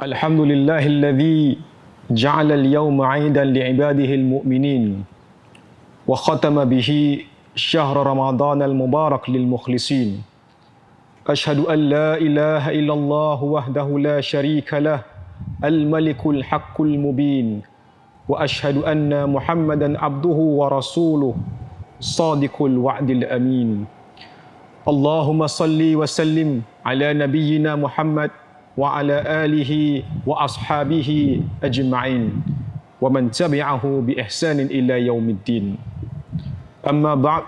الحمد لله الذي جعل اليوم عيدا لعباده المؤمنين وختم به شهر رمضان المبارك للمخلصين. أشهد أن لا إله إلا الله وحده لا شريك له الملك الحق المبين. وأشهد أن محمدا عبده ورسوله صادق الوعد الأمين. اللهم صل وسلم على نبينا محمد وعلى آله وأصحابه أجمعين ومن تبعه بإحسان إلى يوم الدين. أما بعد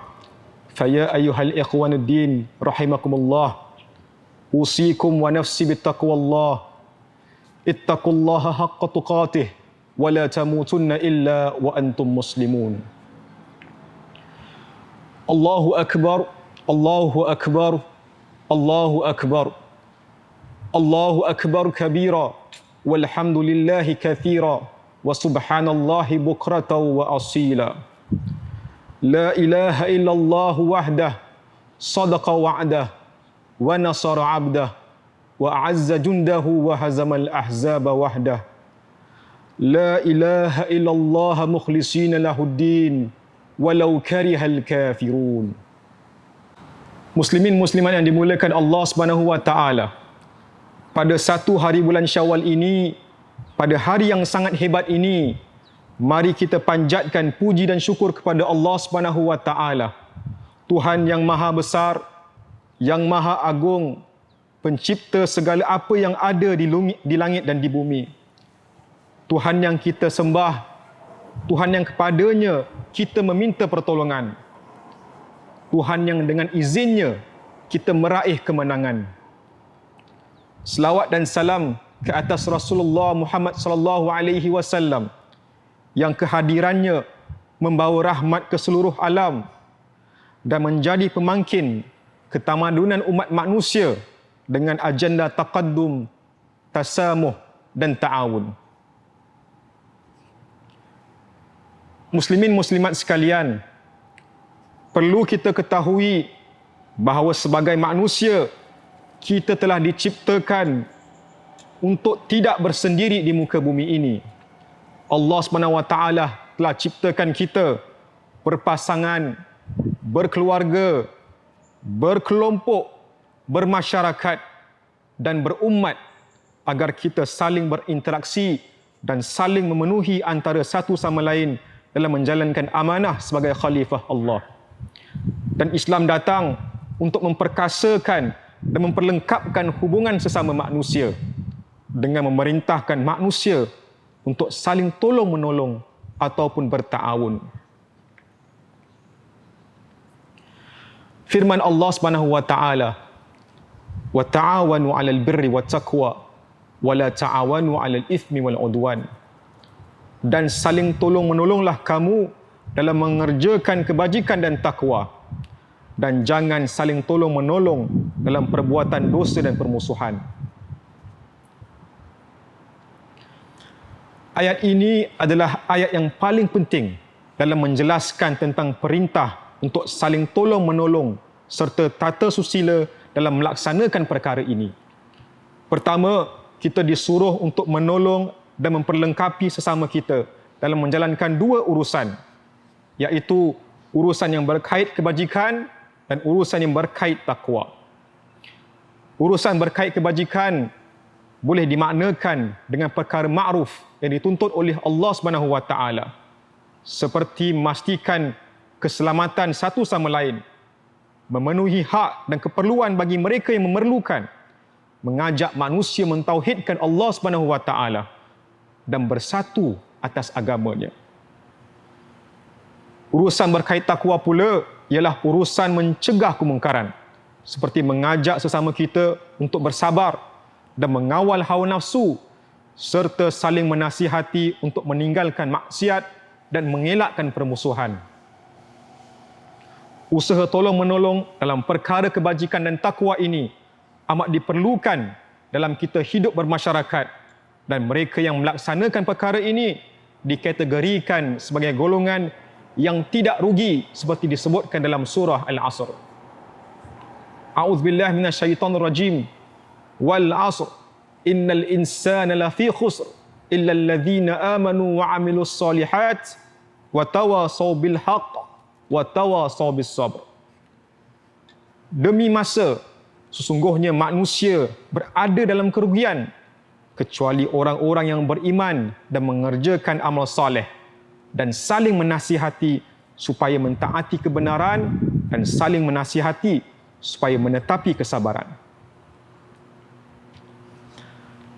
فيا أيها الإخوان الدين رحمكم الله أوصيكم ونفسي بتقوى الله. اتقوا الله حق تقاته ولا تموتن إلا وأنتم مسلمون. الله أكبر الله أكبر الله أكبر. الله أكبر كبيرا والحمد لله كثيرا وسبحان الله بكرة وأصيلا لا إله إلا الله وحده صدق وعده ونصر عبده وأعز جنده وهزم الأحزاب وحده لا إله إلا الله مخلصين له الدين ولو كره الكافرون Muslimin muslimat yang dimuliakan Allah Subhanahu wa. Pada satu hari bulan Syawal ini, pada hari yang sangat hebat ini, mari kita panjatkan puji dan syukur kepada Allah Subhanahu wa taala. Tuhan yang maha besar, yang maha agung, pencipta segala apa yang ada di, di langit dan di bumi. Tuhan yang kita sembah, Tuhan yang kepadanya kita meminta pertolongan. Tuhan yang dengan izinnya kita meraih kemenangan. Selawat dan salam ke atas Rasulullah Muhammad sallallahu alaihi wasallam yang kehadirannya membawa rahmat ke seluruh alam dan menjadi pemangkin ketamadunan umat manusia dengan agenda taqaddum, tasamuh dan ta'awun. Muslimin muslimat sekalian, perlu kita ketahui bahawa sebagai manusia kita telah diciptakan untuk tidak bersendiri di muka bumi ini. Allah SWT telah ciptakan kita berpasangan, berkeluarga, berkelompok, bermasyarakat dan berumat agar kita saling berinteraksi dan saling memenuhi antara satu sama lain dalam menjalankan amanah sebagai khalifah Allah dan Islam datang untuk memperkasakan dan memperlengkapkan hubungan sesama manusia dengan memerintahkan manusia untuk saling tolong menolong ataupun bertaawun. Firman Allah Subhanahu wa taala, "Wa ta'awanu 'alal birri wat taqwa wa la ta'awanu 'alal itsmi wal 'udwan." Dan saling tolong menolonglah kamu dalam mengerjakan kebajikan dan takwa dan jangan saling tolong menolong dalam perbuatan dosa dan permusuhan. Ayat ini adalah ayat yang paling penting dalam menjelaskan tentang perintah untuk saling tolong menolong serta tata susila dalam melaksanakan perkara ini. Pertama, kita disuruh untuk menolong dan memperlengkapi sesama kita dalam menjalankan dua urusan iaitu urusan yang berkait kebajikan dan urusan yang berkait takwa. Urusan berkait kebajikan boleh dimaknakan dengan perkara ma'ruf yang dituntut oleh Allah Subhanahu wa taala seperti memastikan keselamatan satu sama lain, memenuhi hak dan keperluan bagi mereka yang memerlukan, mengajak manusia mentauhidkan Allah Subhanahu wa taala dan bersatu atas agamanya. Urusan berkait takwa pula ialah urusan mencegah kemungkaran seperti mengajak sesama kita untuk bersabar dan mengawal hawa nafsu serta saling menasihati untuk meninggalkan maksiat dan mengelakkan permusuhan. Usaha tolong menolong dalam perkara kebajikan dan takwa ini amat diperlukan dalam kita hidup bermasyarakat dan mereka yang melaksanakan perkara ini dikategorikan sebagai golongan yang tidak rugi seperti disebutkan dalam surah Al-Asr. A'udzubillah minasyaitonir rajim. Wal 'asr. innal insana lafi khusr illa alladhina amanu wa amilus solihat wa tawasaw bil haqq wa tawasaw bis sabr demi masa sesungguhnya manusia berada dalam kerugian kecuali orang-orang yang beriman dan mengerjakan amal soleh dan saling menasihati supaya mentaati kebenaran dan saling menasihati supaya menetapi kesabaran.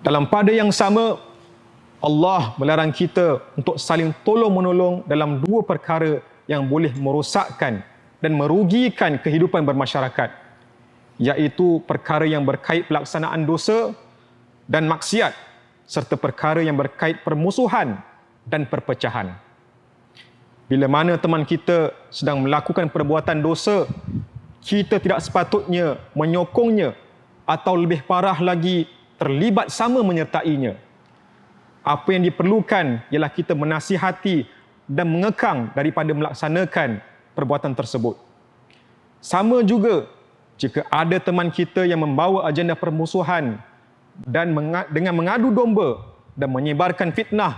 Dalam pada yang sama, Allah melarang kita untuk saling tolong-menolong dalam dua perkara yang boleh merosakkan dan merugikan kehidupan bermasyarakat, iaitu perkara yang berkait pelaksanaan dosa dan maksiat serta perkara yang berkait permusuhan dan perpecahan. Bila mana teman kita sedang melakukan perbuatan dosa, kita tidak sepatutnya menyokongnya atau lebih parah lagi terlibat sama menyertainya. Apa yang diperlukan ialah kita menasihati dan mengekang daripada melaksanakan perbuatan tersebut. Sama juga jika ada teman kita yang membawa agenda permusuhan dan dengan mengadu domba dan menyebarkan fitnah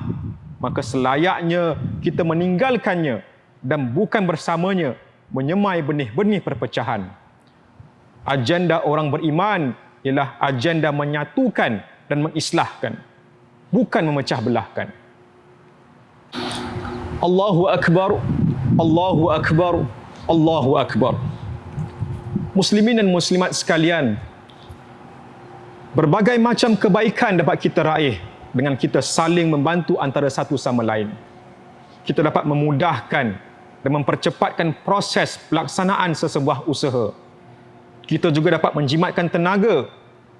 maka selayaknya kita meninggalkannya dan bukan bersamanya menyemai benih-benih perpecahan. Agenda orang beriman ialah agenda menyatukan dan mengislahkan, bukan memecah belahkan. Allahu Akbar, Allahu Akbar, Allahu Akbar. Muslimin dan muslimat sekalian, berbagai macam kebaikan dapat kita raih dengan kita saling membantu antara satu sama lain. Kita dapat memudahkan dan mempercepatkan proses pelaksanaan sesebuah usaha. Kita juga dapat menjimatkan tenaga,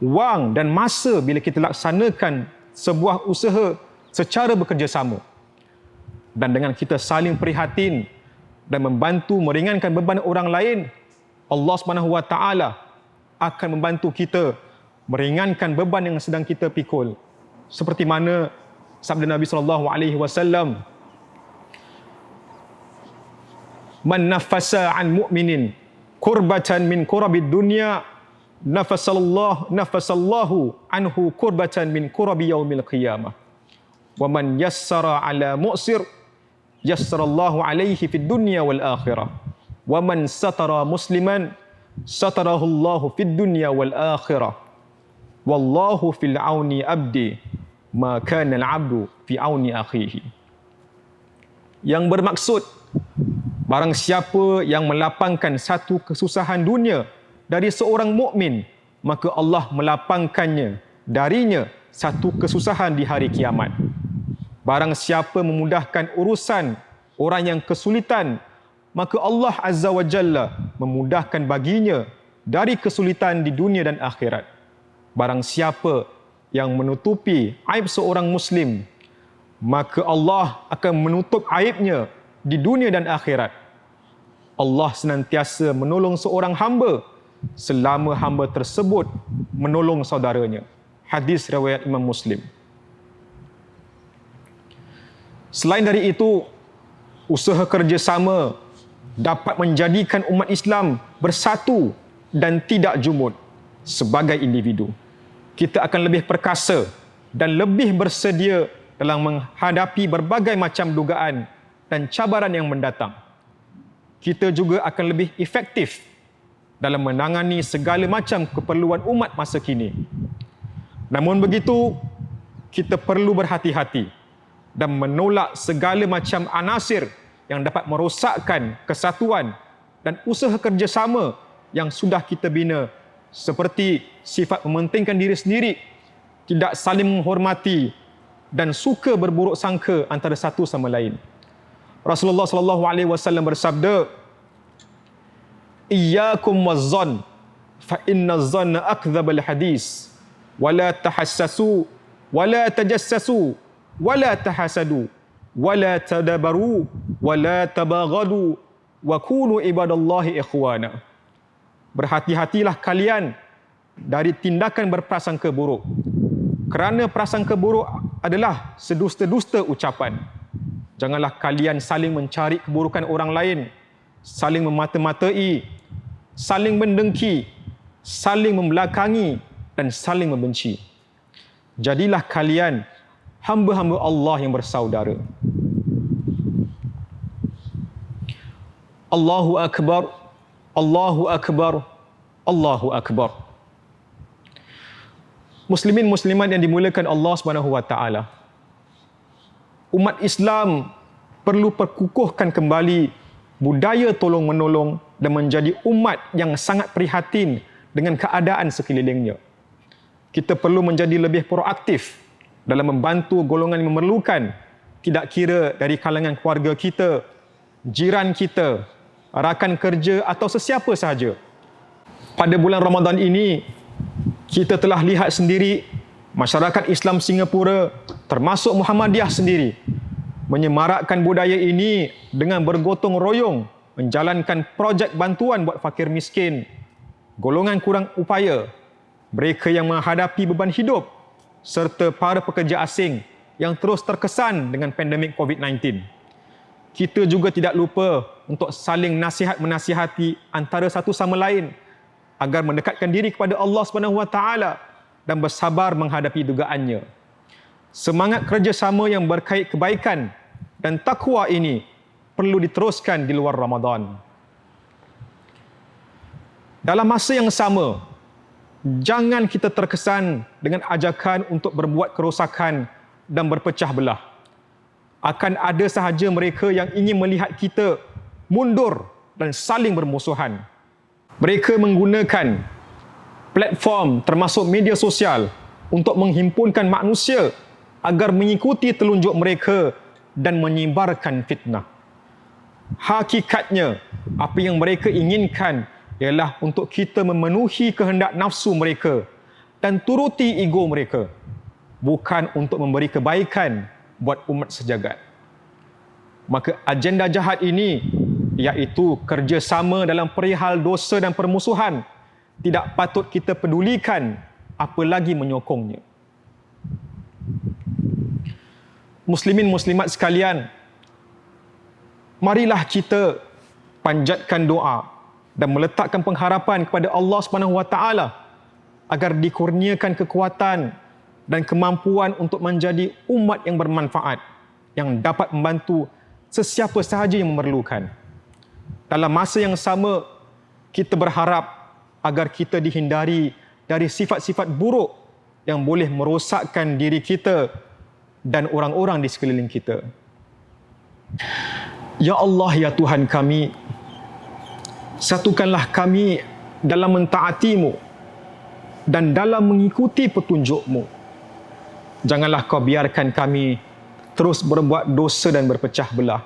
wang dan masa bila kita laksanakan sebuah usaha secara bekerjasama. Dan dengan kita saling prihatin dan membantu meringankan beban orang lain, Allah Subhanahu Wa Taala akan membantu kita meringankan beban yang sedang kita pikul seperti mana sabda Nabi sallallahu alaihi wasallam Man nafasa an mu'minin kurbatan min kurabid dunya nafasallahu nafasallahu anhu kurbatan min kurabi yaumil qiyamah. Wa man yassara ala mu'sir yassarallahu alaihi fid dunya wal akhirah. Wa man satara musliman satarahu Allah fid dunya wal akhirah. Wallahu fil auni abdi ma kana al-'abdu fi auni akhihi. Yang bermaksud barang siapa yang melapangkan satu kesusahan dunia dari seorang mukmin maka Allah melapangkannya darinya satu kesusahan di hari kiamat. Barang siapa memudahkan urusan orang yang kesulitan maka Allah azza wa jalla memudahkan baginya dari kesulitan di dunia dan akhirat. Barang siapa yang menutupi aib seorang muslim maka Allah akan menutup aibnya di dunia dan akhirat. Allah senantiasa menolong seorang hamba selama hamba tersebut menolong saudaranya. Hadis riwayat Imam Muslim. Selain dari itu usaha kerjasama dapat menjadikan umat Islam bersatu dan tidak jumud sebagai individu kita akan lebih perkasa dan lebih bersedia dalam menghadapi berbagai macam dugaan dan cabaran yang mendatang. Kita juga akan lebih efektif dalam menangani segala macam keperluan umat masa kini. Namun begitu, kita perlu berhati-hati dan menolak segala macam anasir yang dapat merosakkan kesatuan dan usaha kerjasama yang sudah kita bina seperti sifat mementingkan diri sendiri, tidak saling menghormati dan suka berburuk sangka antara satu sama lain. Rasulullah sallallahu alaihi wasallam bersabda, "Iyyakum waz-zann, fa inna az-zanna akdzabul hadis, wa la tahassasu, wa la tajassasu, wa la tahasadu, wa la tadabaru, wa la tabaghadu, wa kunu ibadallahi ikhwana." Berhati-hatilah kalian dari tindakan berprasangka buruk. Kerana prasangka buruk adalah sedusta-dusta ucapan. Janganlah kalian saling mencari keburukan orang lain, saling memata-matai, saling mendengki, saling membelakangi dan saling membenci. jadilah kalian hamba-hamba Allah yang bersaudara. Allahu akbar. Allahu akbar. Allahu akbar. Muslimin muslimat yang dimulakan Allah Subhanahu wa taala. Umat Islam perlu perkukuhkan kembali budaya tolong menolong dan menjadi umat yang sangat prihatin dengan keadaan sekelilingnya. Kita perlu menjadi lebih proaktif dalam membantu golongan yang memerlukan tidak kira dari kalangan keluarga kita, jiran kita, rakan kerja atau sesiapa sahaja. Pada bulan Ramadan ini, kita telah lihat sendiri masyarakat Islam Singapura termasuk Muhammadiyah sendiri menyemarakkan budaya ini dengan bergotong royong menjalankan projek bantuan buat fakir miskin, golongan kurang upaya, mereka yang menghadapi beban hidup serta para pekerja asing yang terus terkesan dengan pandemik COVID-19. Kita juga tidak lupa untuk saling nasihat menasihati antara satu sama lain agar mendekatkan diri kepada Allah Subhanahu Wa Taala dan bersabar menghadapi dugaannya. Semangat kerjasama yang berkait kebaikan dan takwa ini perlu diteruskan di luar Ramadan. Dalam masa yang sama, jangan kita terkesan dengan ajakan untuk berbuat kerosakan dan berpecah belah. Akan ada sahaja mereka yang ingin melihat kita mundur dan saling bermusuhan. Mereka menggunakan platform termasuk media sosial untuk menghimpunkan manusia agar mengikuti telunjuk mereka dan menyebarkan fitnah hakikatnya apa yang mereka inginkan ialah untuk kita memenuhi kehendak nafsu mereka dan turuti ego mereka bukan untuk memberi kebaikan buat umat sejagat maka agenda jahat ini iaitu kerjasama dalam perihal dosa dan permusuhan tidak patut kita pedulikan apalagi menyokongnya muslimin muslimat sekalian marilah kita panjatkan doa dan meletakkan pengharapan kepada Allah Subhanahu Wa Taala agar dikurniakan kekuatan dan kemampuan untuk menjadi umat yang bermanfaat yang dapat membantu sesiapa sahaja yang memerlukan. Dalam masa yang sama, kita berharap agar kita dihindari dari sifat-sifat buruk yang boleh merosakkan diri kita dan orang-orang di sekeliling kita. Ya Allah, Ya Tuhan kami, satukanlah kami dalam mentaatimu dan dalam mengikuti petunjukmu. Janganlah kau biarkan kami terus berbuat dosa dan berpecah belah.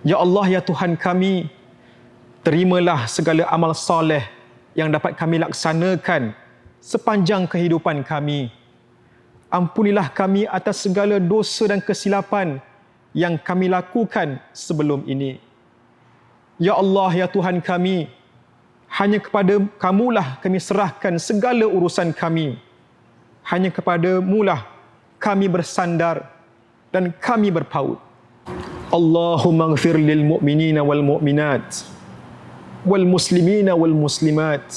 Ya Allah, Ya Tuhan kami, terimalah segala amal soleh yang dapat kami laksanakan sepanjang kehidupan kami. Ampunilah kami atas segala dosa dan kesilapan yang kami lakukan sebelum ini. Ya Allah, ya Tuhan kami, hanya kepada kamulah kami serahkan segala urusan kami. Hanya kepada mulah kami bersandar dan kami berpaut. اللهم اغفر للمؤمنين والمؤمنات والمسلمين والمسلمات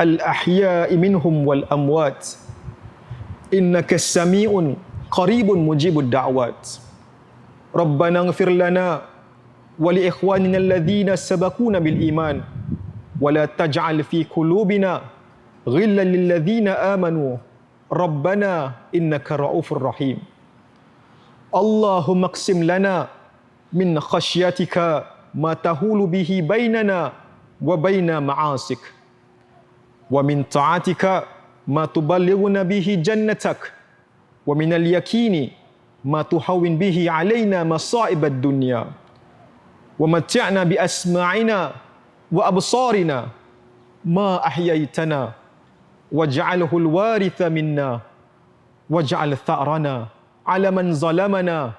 الأحياء منهم والأموات إنك السميع قريب مجيب الدعوات ربنا اغفر لنا ولإخواننا الذين سبقونا بالإيمان ولا تجعل في قلوبنا غلا للذين آمنوا ربنا إنك رؤوف رحيم اللهم اقسم لنا من خشيتك ما تهول به بيننا وبين معاصيك ومن طاعتك ما تبلغنا به جنتك ومن اليقين ما تهون به علينا مصائب الدنيا. ومتعنا بأسماعنا وأبصارنا ما أحييتنا واجعله الوارث منا واجعل ثأرنا على من ظلمنا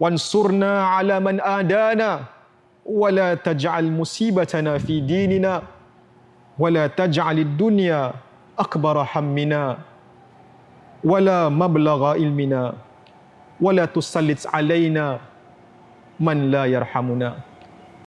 وانصرنا على من آدانا ولا تجعل مصيبتنا في ديننا ولا تجعل الدنيا أكبر همنا ولا مبلغ علمنا ولا تسلط علينا من لا يرحمنا.